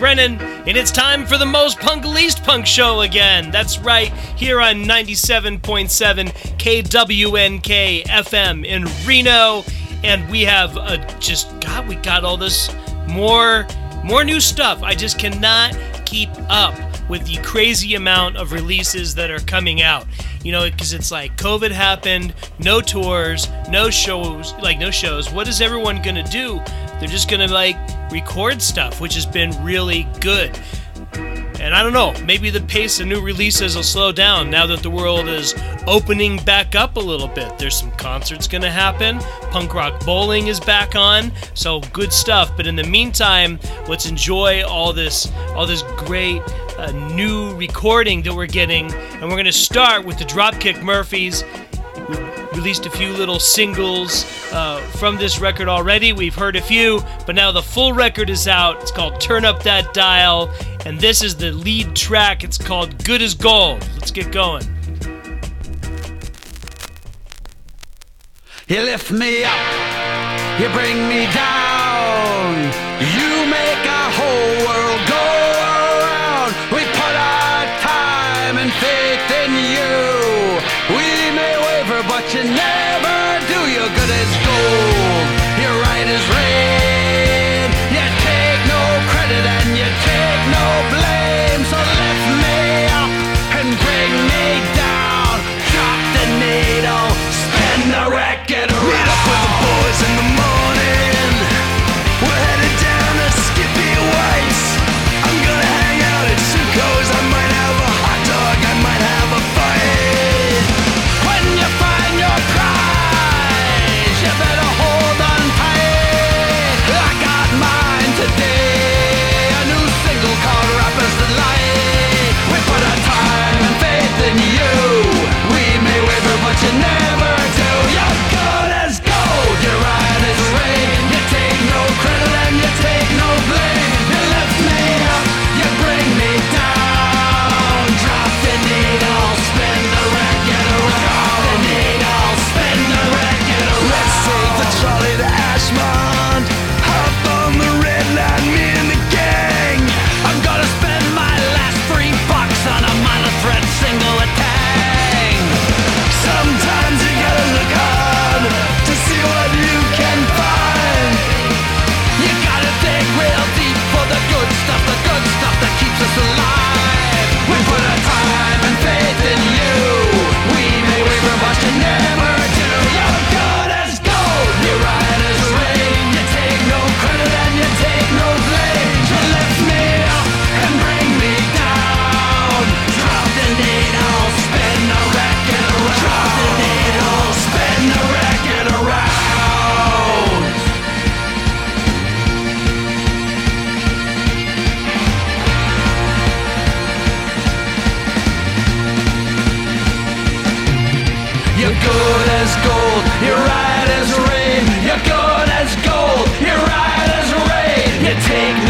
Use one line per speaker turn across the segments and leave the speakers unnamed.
Brennan, and it's time for the most punk, least punk show again. That's right, here on 97.7 KWNK FM in Reno. And we have uh, just, God, we got all this more, more new stuff. I just cannot keep up with the crazy amount of releases that are coming out. You know, because it's like COVID happened, no tours, no shows, like no shows. What is everyone gonna do? They're just gonna like record stuff, which has been really good. And I don't know, maybe the pace of new releases will slow down now that the world is opening back up a little bit. There's some concerts going to happen. Punk Rock Bowling is back on, so good stuff. But in the meantime, let's enjoy all this all this great uh, new recording that we're getting. And we're going to start with the Dropkick Murphys. Released a few little singles uh, from this record already. We've heard a few, but now the full record is out. It's called Turn Up That Dial, and this is the lead track. It's called Good as Gold. Let's get going.
You lift me up, you bring me down, you make our whole world as rain, you're good as gold, you're right as rain, you take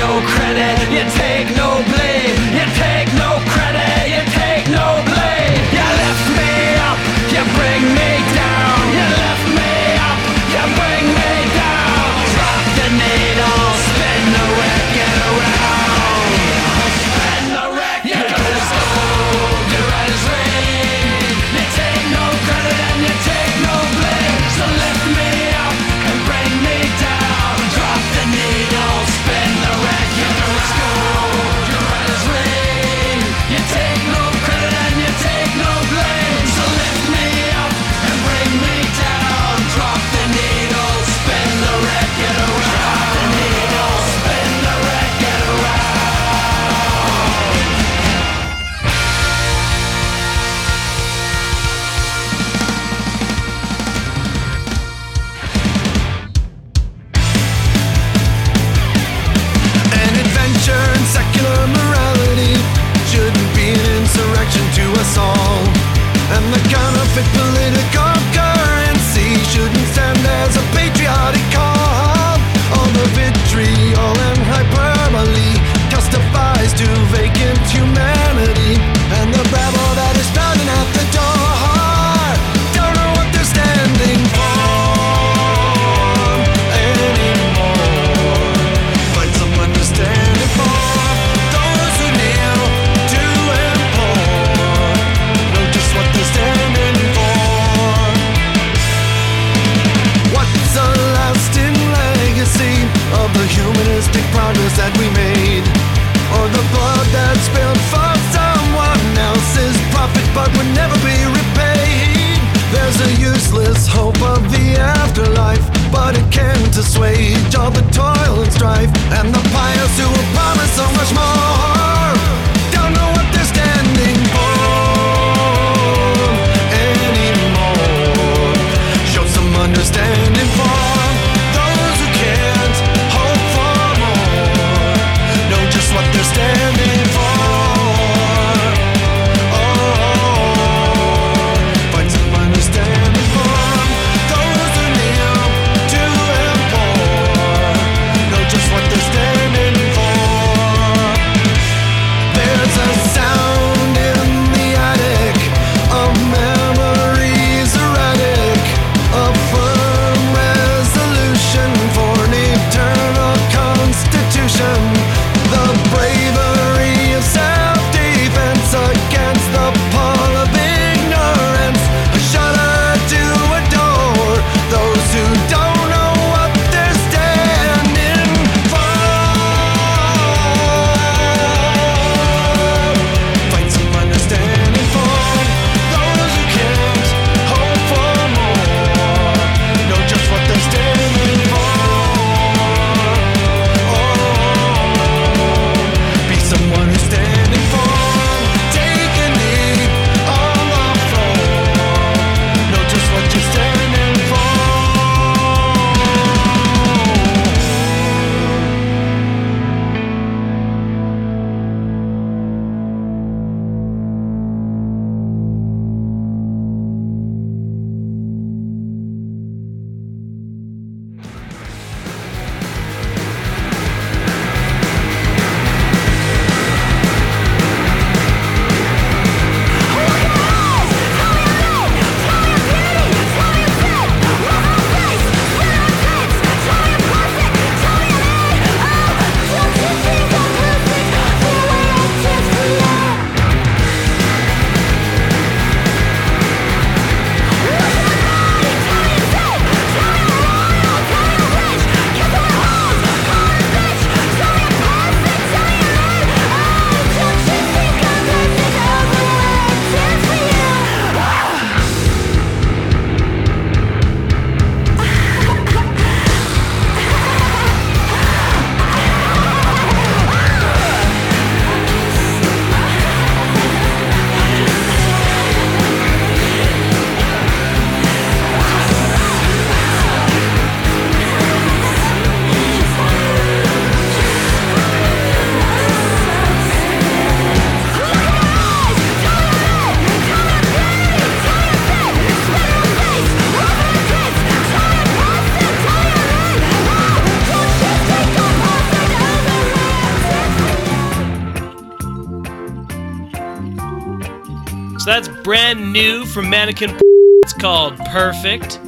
from Mannequin. It's called Perfect.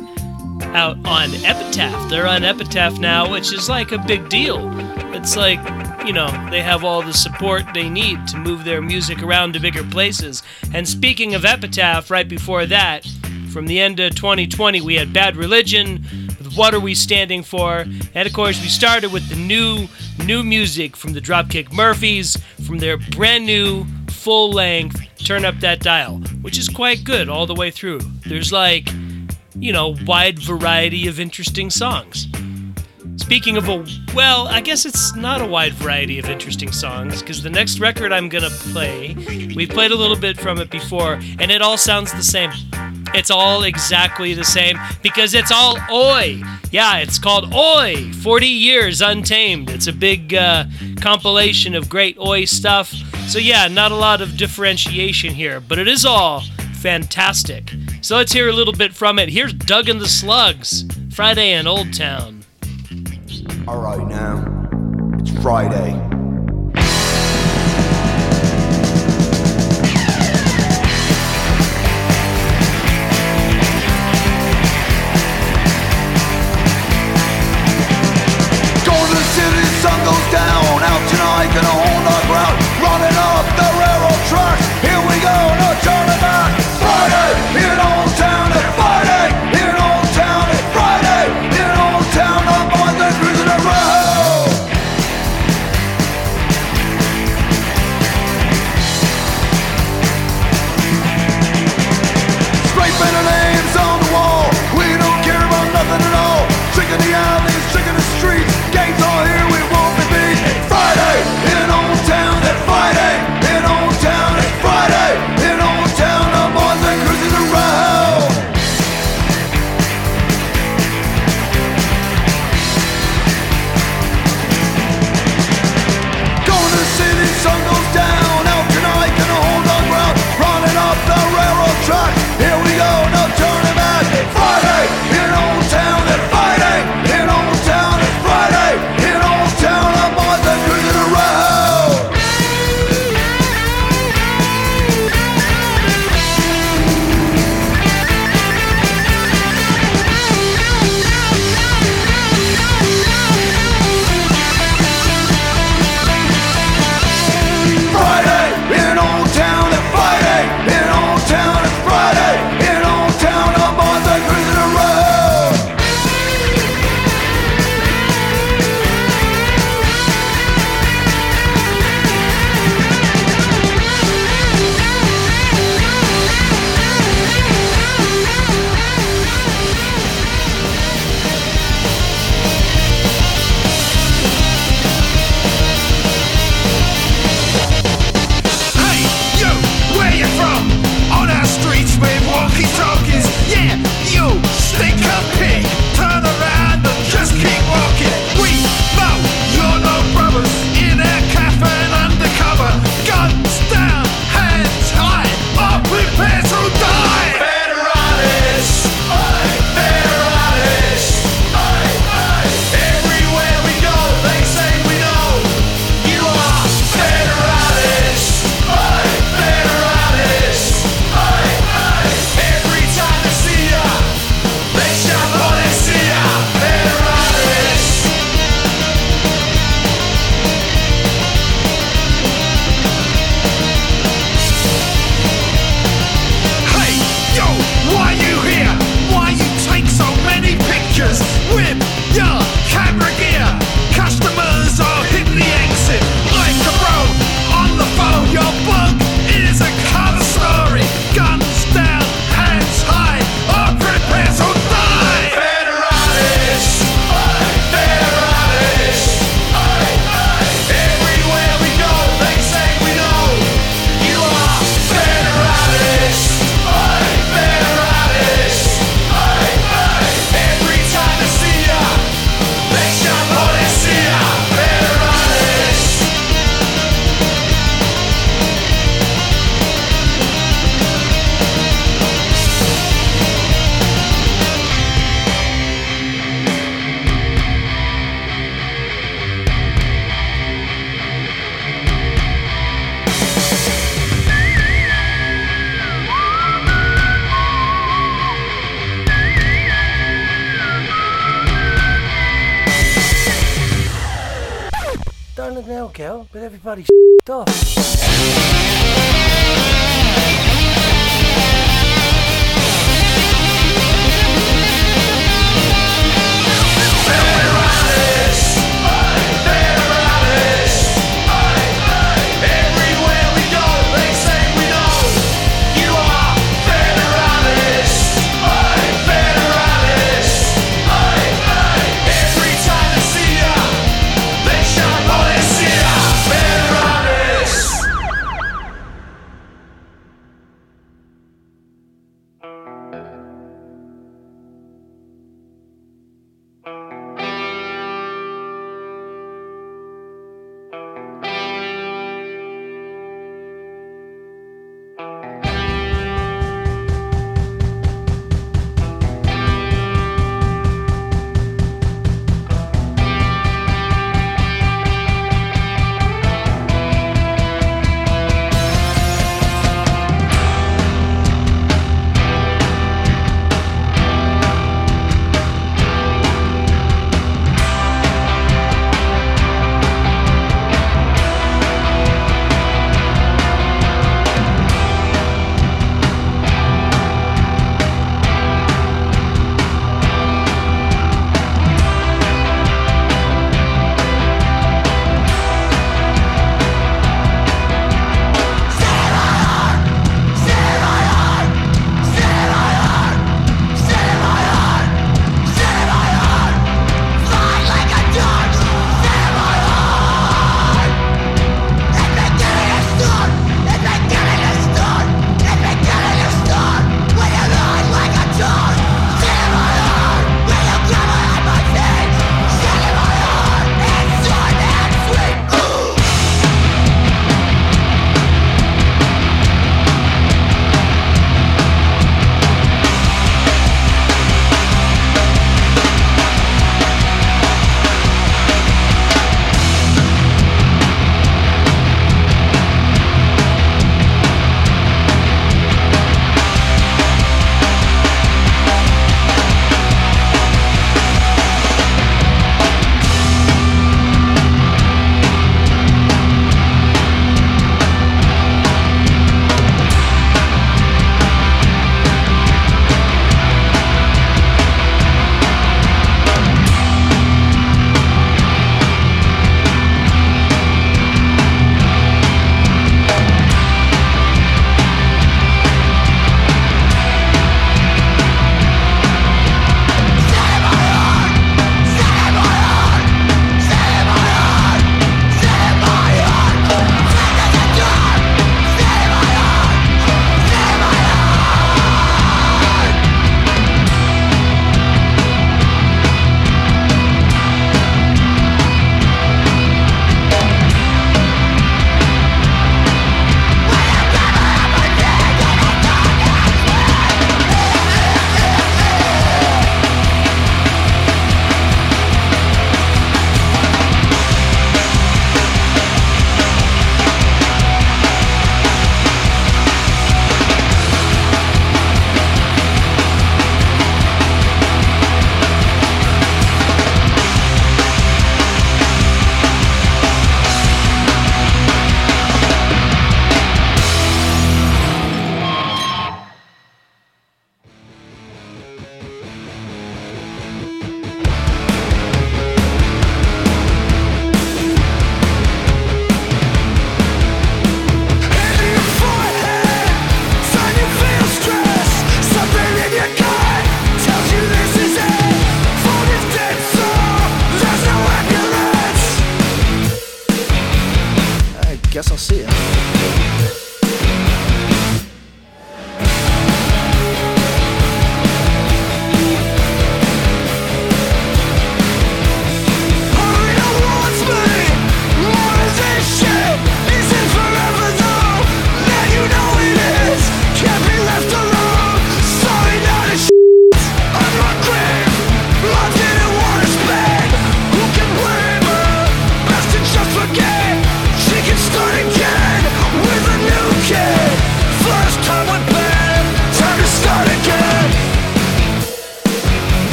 Out on Epitaph. They're on Epitaph now, which is like a big deal. It's like, you know, they have all the support they need to move their music around to bigger places. And speaking of Epitaph, right before that, from the end of 2020, we had Bad Religion What Are We Standing For? And of course, we started with the new, new music from the Dropkick Murphys, from their brand new full length Turn Up That Dial, which is quite good all the way through. There's like, you know, wide variety of interesting songs. Speaking of a, well, I guess it's not a wide variety of interesting songs because the next record I'm gonna play, we played a little bit from it before, and it all sounds the same. It's all exactly the same because it's all Oi. Yeah, it's called Oi 40 Years Untamed. It's a big uh, compilation of great Oi stuff. So, yeah, not a lot of differentiation here, but it is all fantastic. So, let's hear a little bit from it. Here's Doug and the Slugs, Friday in Old Town.
Alright, now, it's Friday.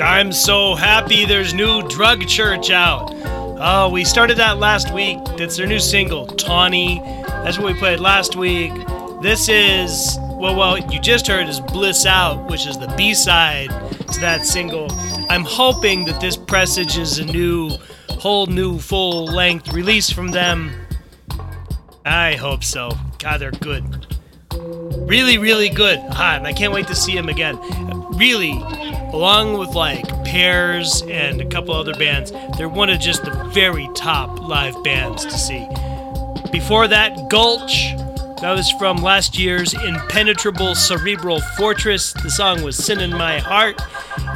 I'm
so happy there's new Drug Church out. Oh, we started that last week. That's their new single, Tawny. That's what we played last week. This is, well, well, you just heard is Bliss Out, which is the B side to that single. I'm hoping that this presages a new, whole new full length release from them. I hope so. God, they're good. Really, really good. Ah, and I can't wait to see them again. Really, along with like Pears and a couple other bands, they're one of just the very top live bands to see. Before that, Gulch. That was from last year's Impenetrable Cerebral Fortress. The song was Sin in My Heart.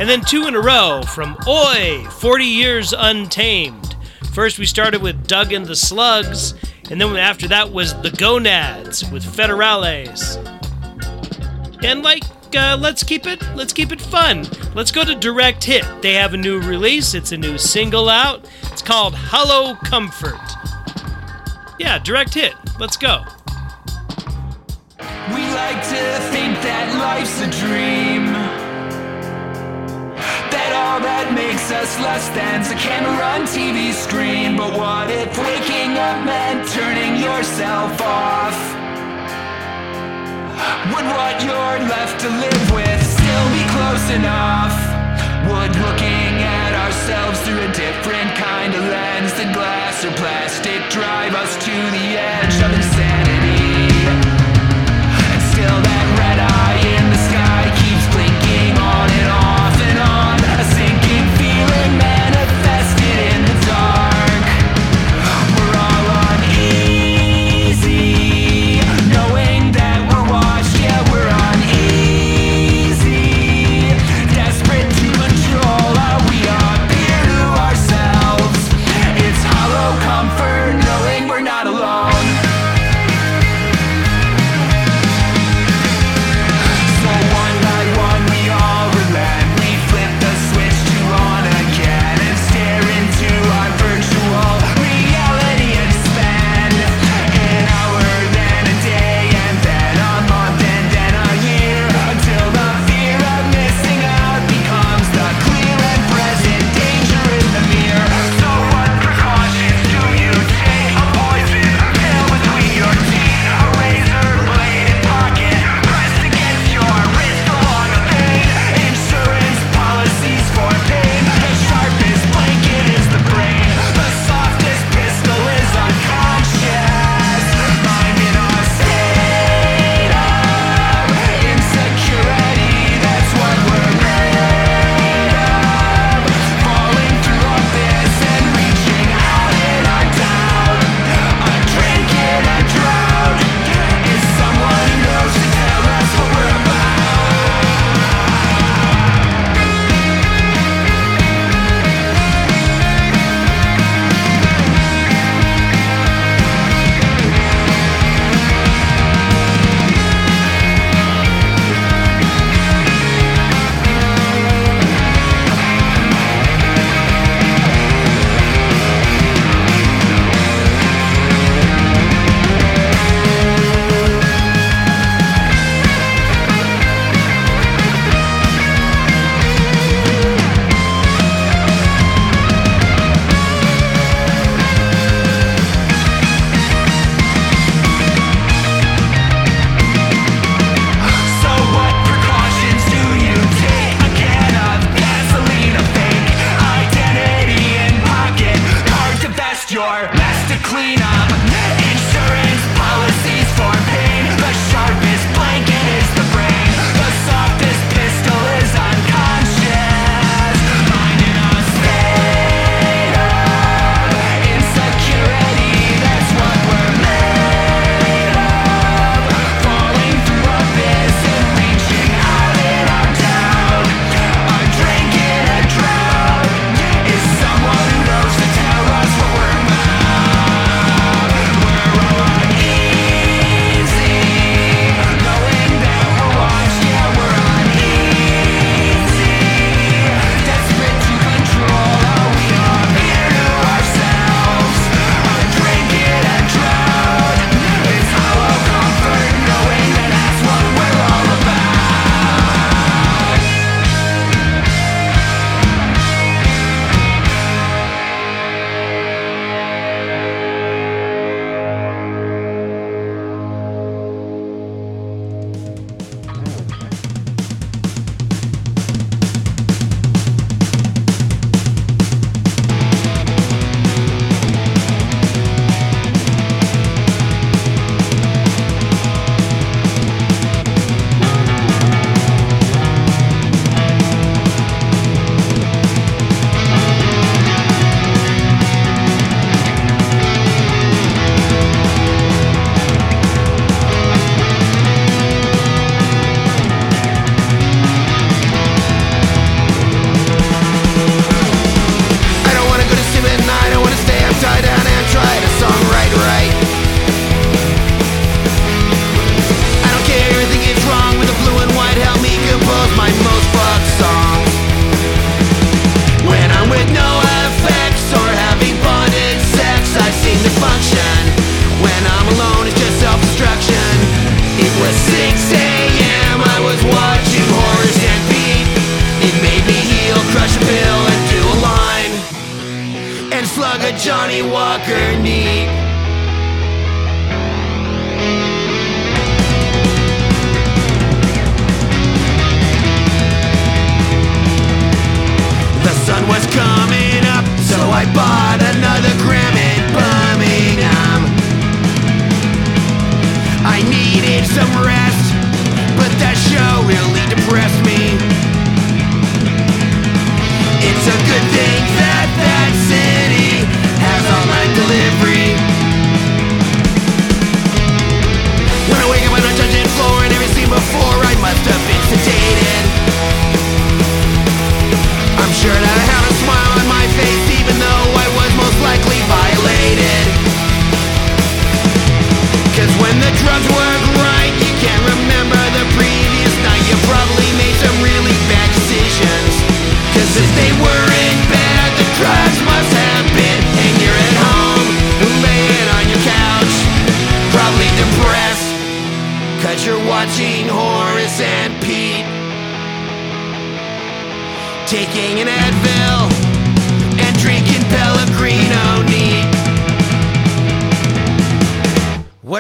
And then two in a row from Oi, 40 Years Untamed. First, we started with Doug and the Slugs, and then after that was The Gonads with Federales. And like uh, let's keep it let's keep it fun. Let's go to Direct Hit. They have a new release. It's a new single out. It's called Hollow Comfort. Yeah, Direct Hit. Let's go.
We like to think that life's a dream. That all that makes us less than's a camera on TV screen. But what if waking up meant turning yourself off? Would what you're left to live with still be close enough? Would looking at ourselves through a different kind of lens than glass or plastic drive us to the edge of insanity?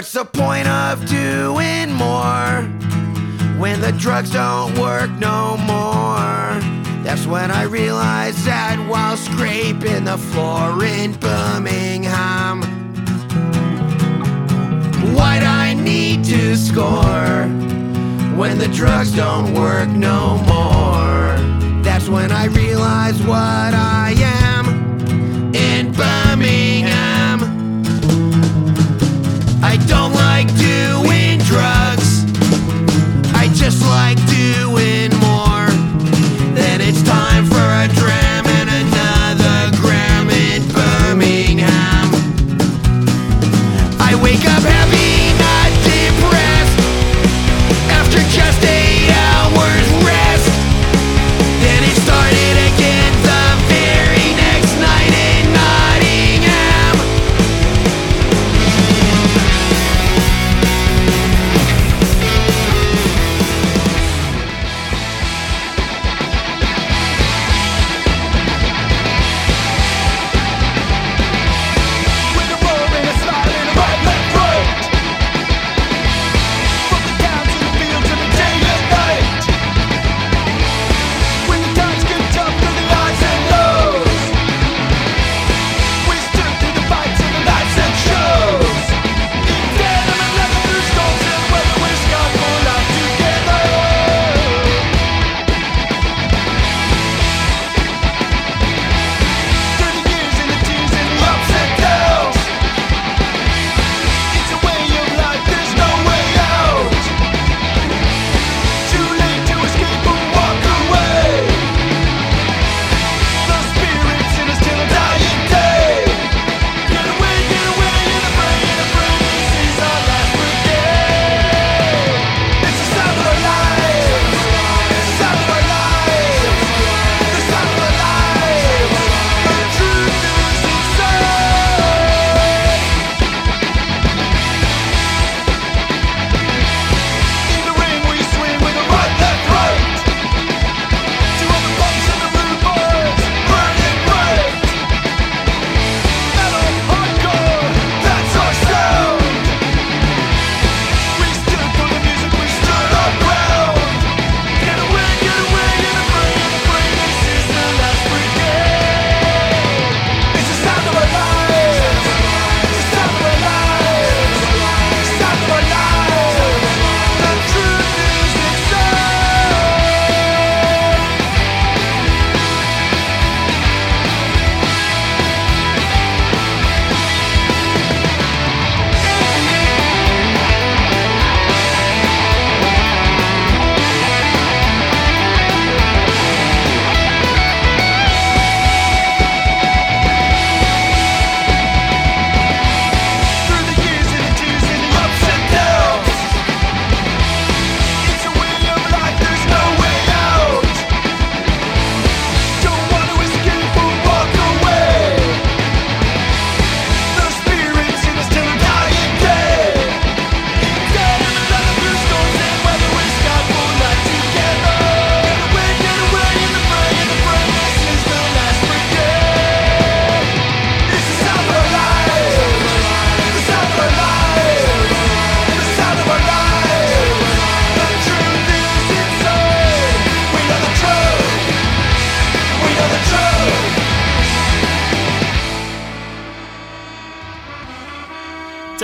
What's the point of doing more when the drugs don't work no more? That's when I realized that while scraping the floor in Birmingham, what I need to score when the drugs don't work no more. That's when I realized what I am in Birmingham. like doing drugs. I just like doing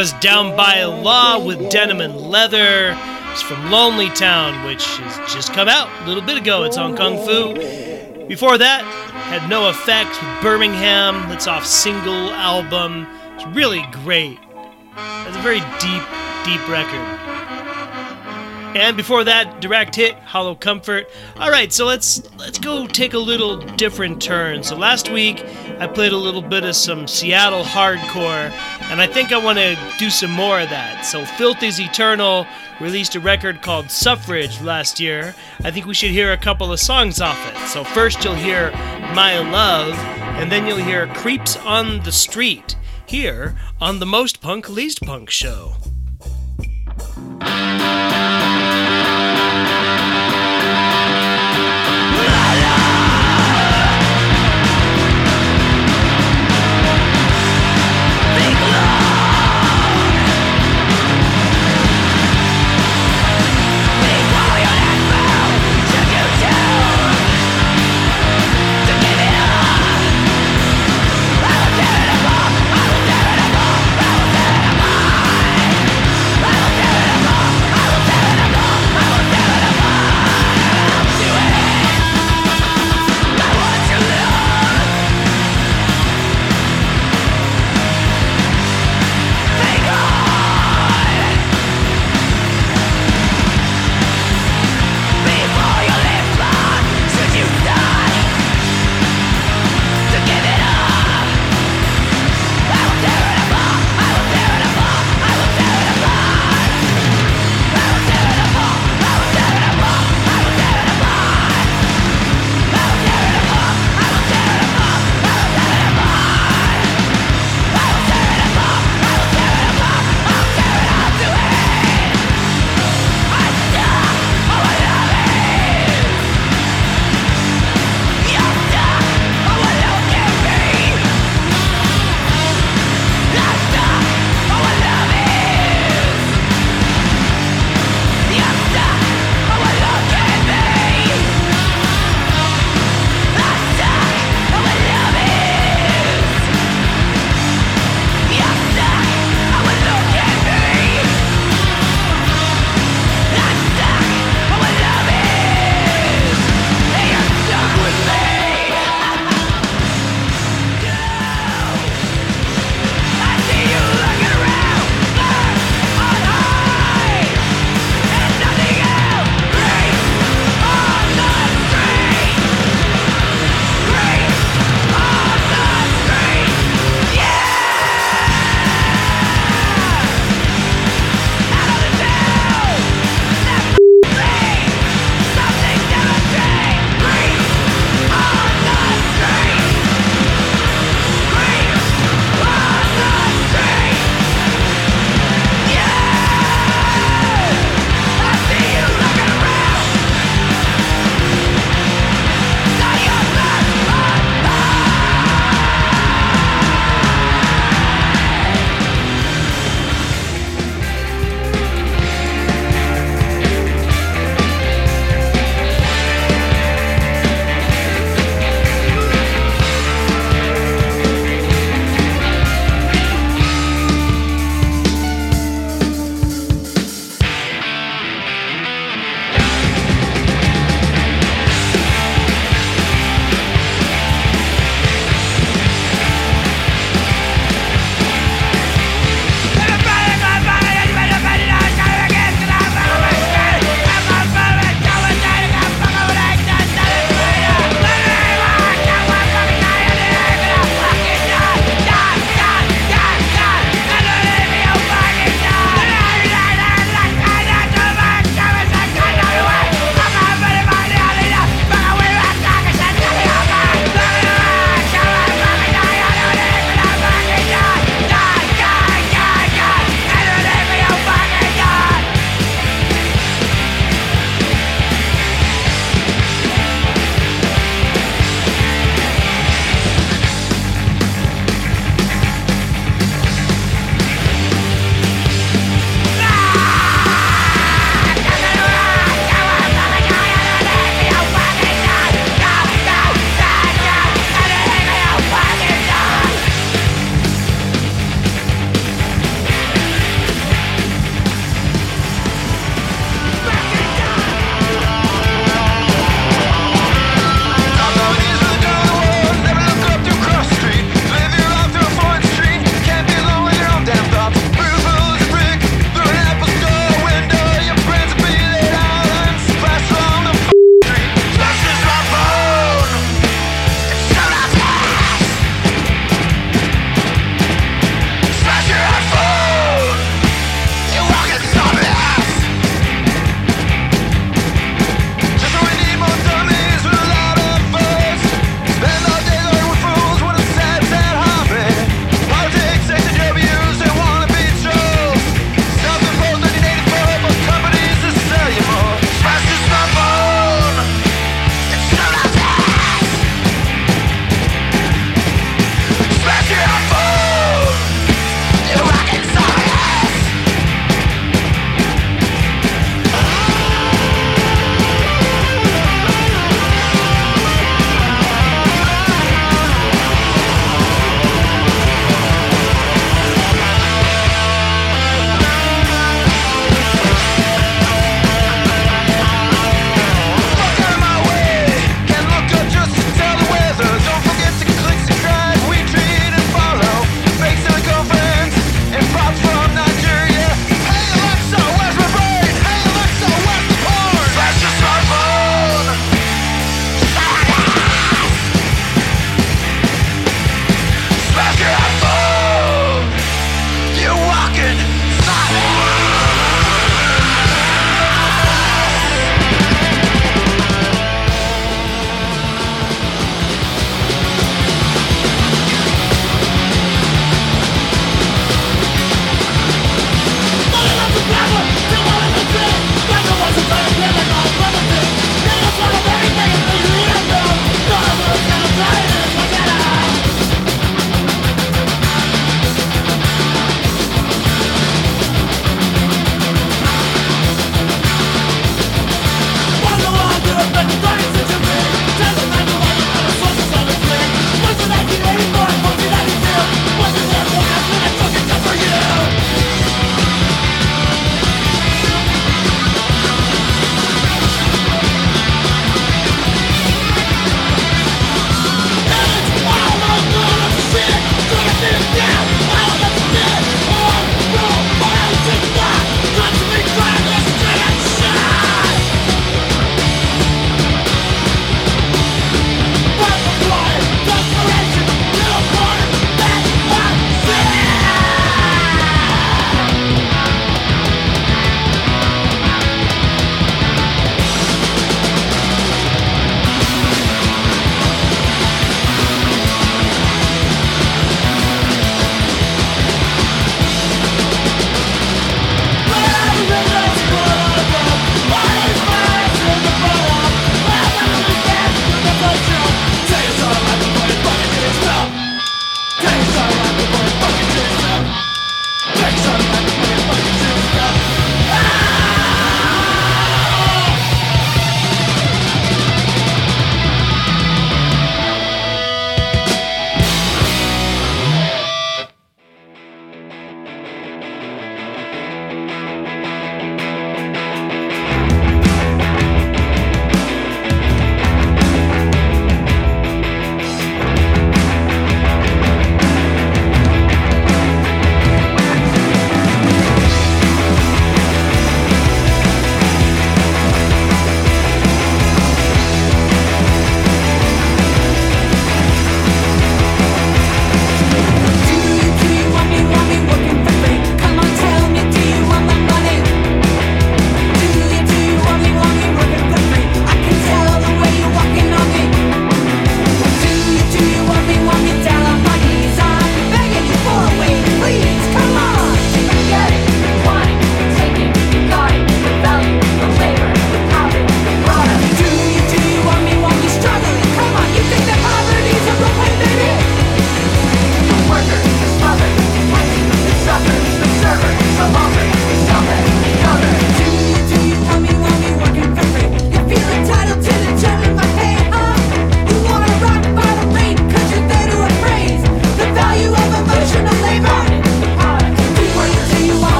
was Down by Law with Denim and Leather. It's from Lonely Town, which has just come out a little bit ago. It's on Kung Fu. Before that, had No Effect with Birmingham. That's off single album. It's really great. It's a very deep, deep record. And before that, direct hit, Hollow Comfort. All right, so let's let's go take a little different turn. So last week I played a little bit of some Seattle hardcore, and I think I want to do some more of that. So Filth is Eternal released a record called Suffrage last year. I think we should hear a couple of songs off it. So first you'll hear My Love, and then you'll hear Creeps on the Street here on the Most Punk Least Punk show.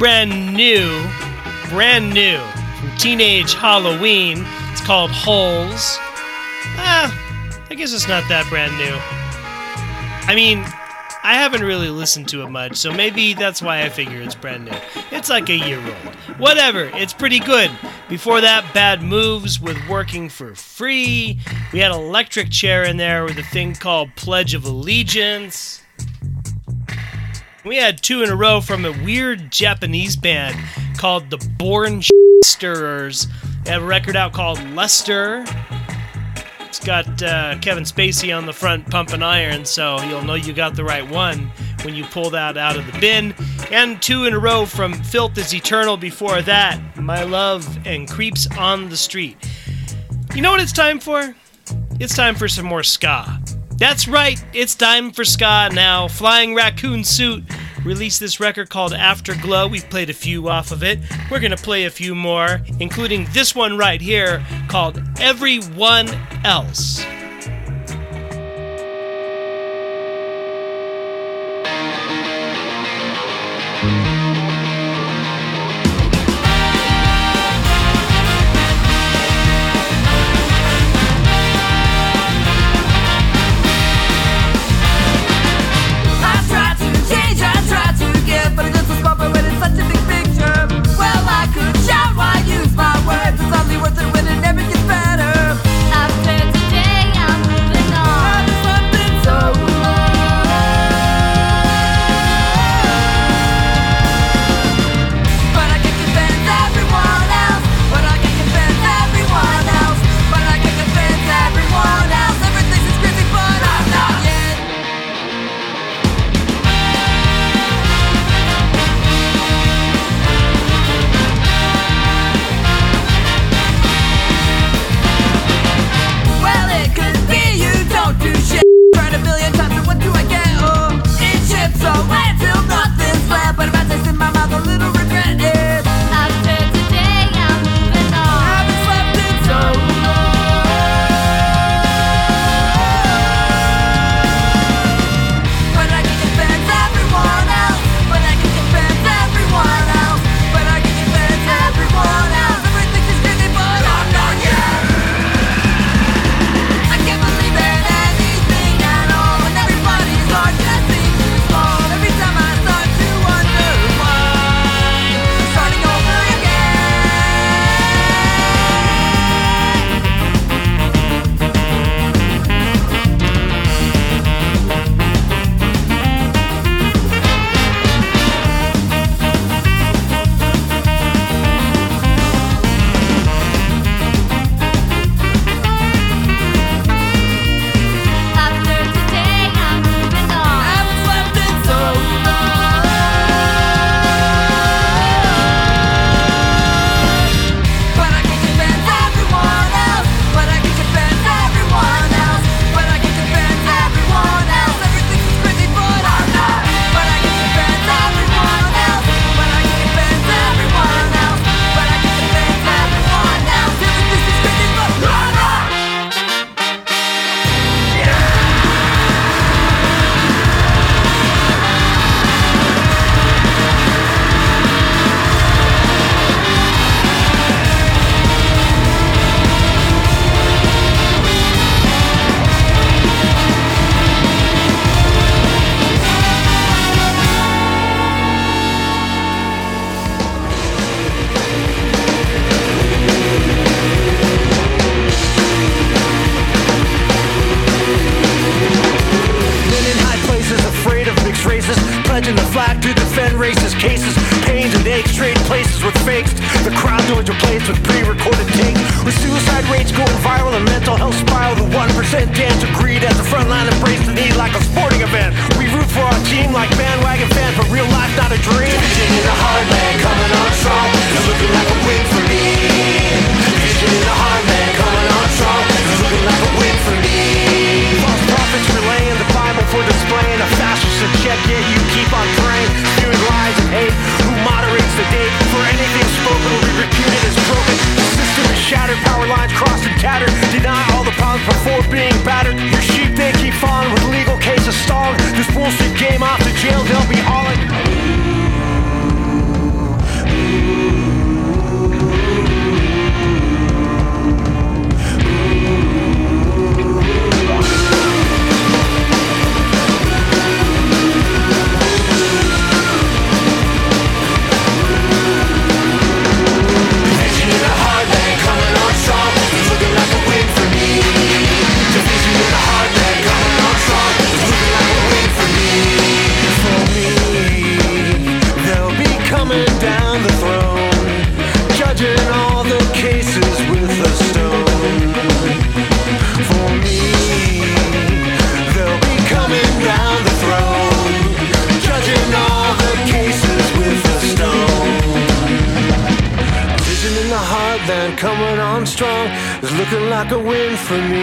brand new, brand new from Teenage Halloween. It's called Holes. Ah, I guess it's not that brand new. I mean, I haven't really listened to it much, so maybe that's why I figure it's brand new. It's like a year old. Whatever, it's pretty good. Before that, Bad Moves with Working for Free. We had Electric Chair in there with a thing called Pledge of Allegiance. We had two in a row from a weird Japanese band called the Born Stirrers. They have a record out called Lester. It's got uh, Kevin Spacey on the front pumping iron, so you'll know you got the right one when you pull that out of the bin. And two in a row from Filth is Eternal before that, My Love and Creeps on the Street. You know what it's time for? It's time for some more ska. That's right, it's time for Ska now. Flying Raccoon Suit released this record called Afterglow. We've played a few off of it. We're going to play a few more, including this one right here called Everyone Else.
For me.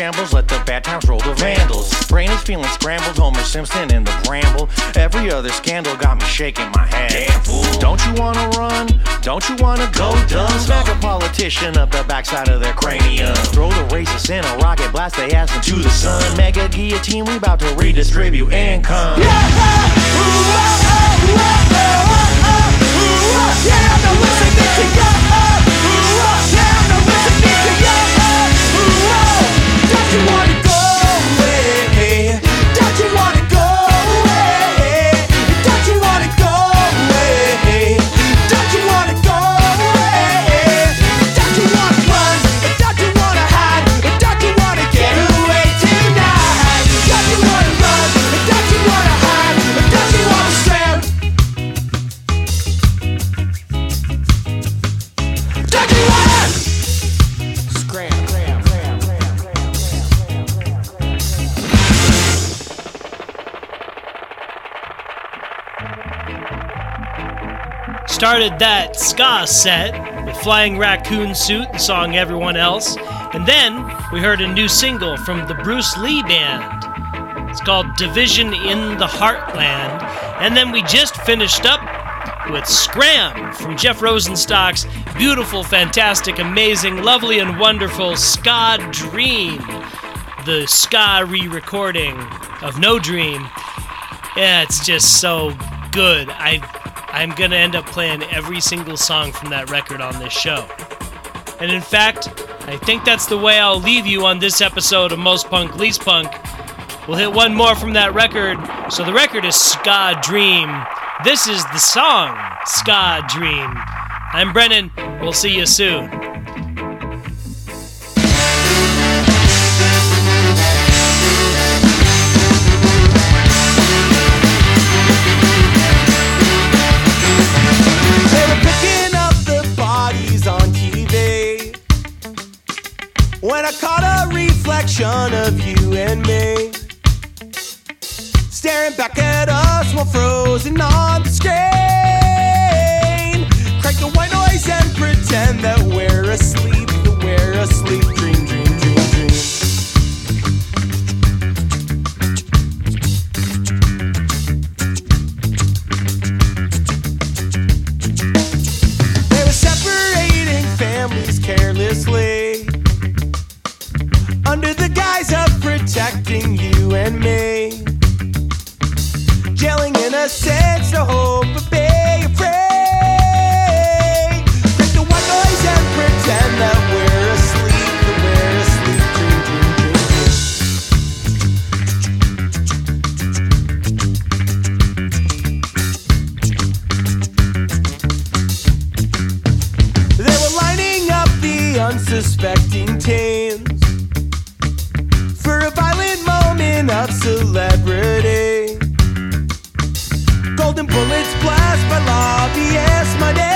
Shambles, let the bad times roll the vandals. Brain is feeling scrambled, Homer Simpson in the bramble. Every other scandal got me shaking my head. Damn fool. Don't you wanna run? Don't you wanna go dumb? Smack a politician up the backside of their cranium. Throw the racists in a rocket, blast they ass into the sun. Mega guillotine, we about to redistribute income.
Get
Started that ska set with Flying Raccoon Suit, the song Everyone Else. And then we heard a new single from the Bruce Lee Band. It's called Division in the Heartland. And then we just finished up with Scram from Jeff Rosenstock's beautiful, fantastic, amazing, lovely, and wonderful Ska Dream. The ska re recording of No Dream. Yeah, it's just so good. I I'm gonna end up playing every single song from that record on this show. And in fact, I think that's the way I'll leave you on this episode of Most Punk Least Punk. We'll hit one more from that record. So the record is Ska Dream. This is the song Ska Dream. I'm Brennan. We'll see you soon.
Reflection of you and me. Staring back at us while frozen on the screen. Crank the white noise and pretend that it's blessed by love. Yes, my name.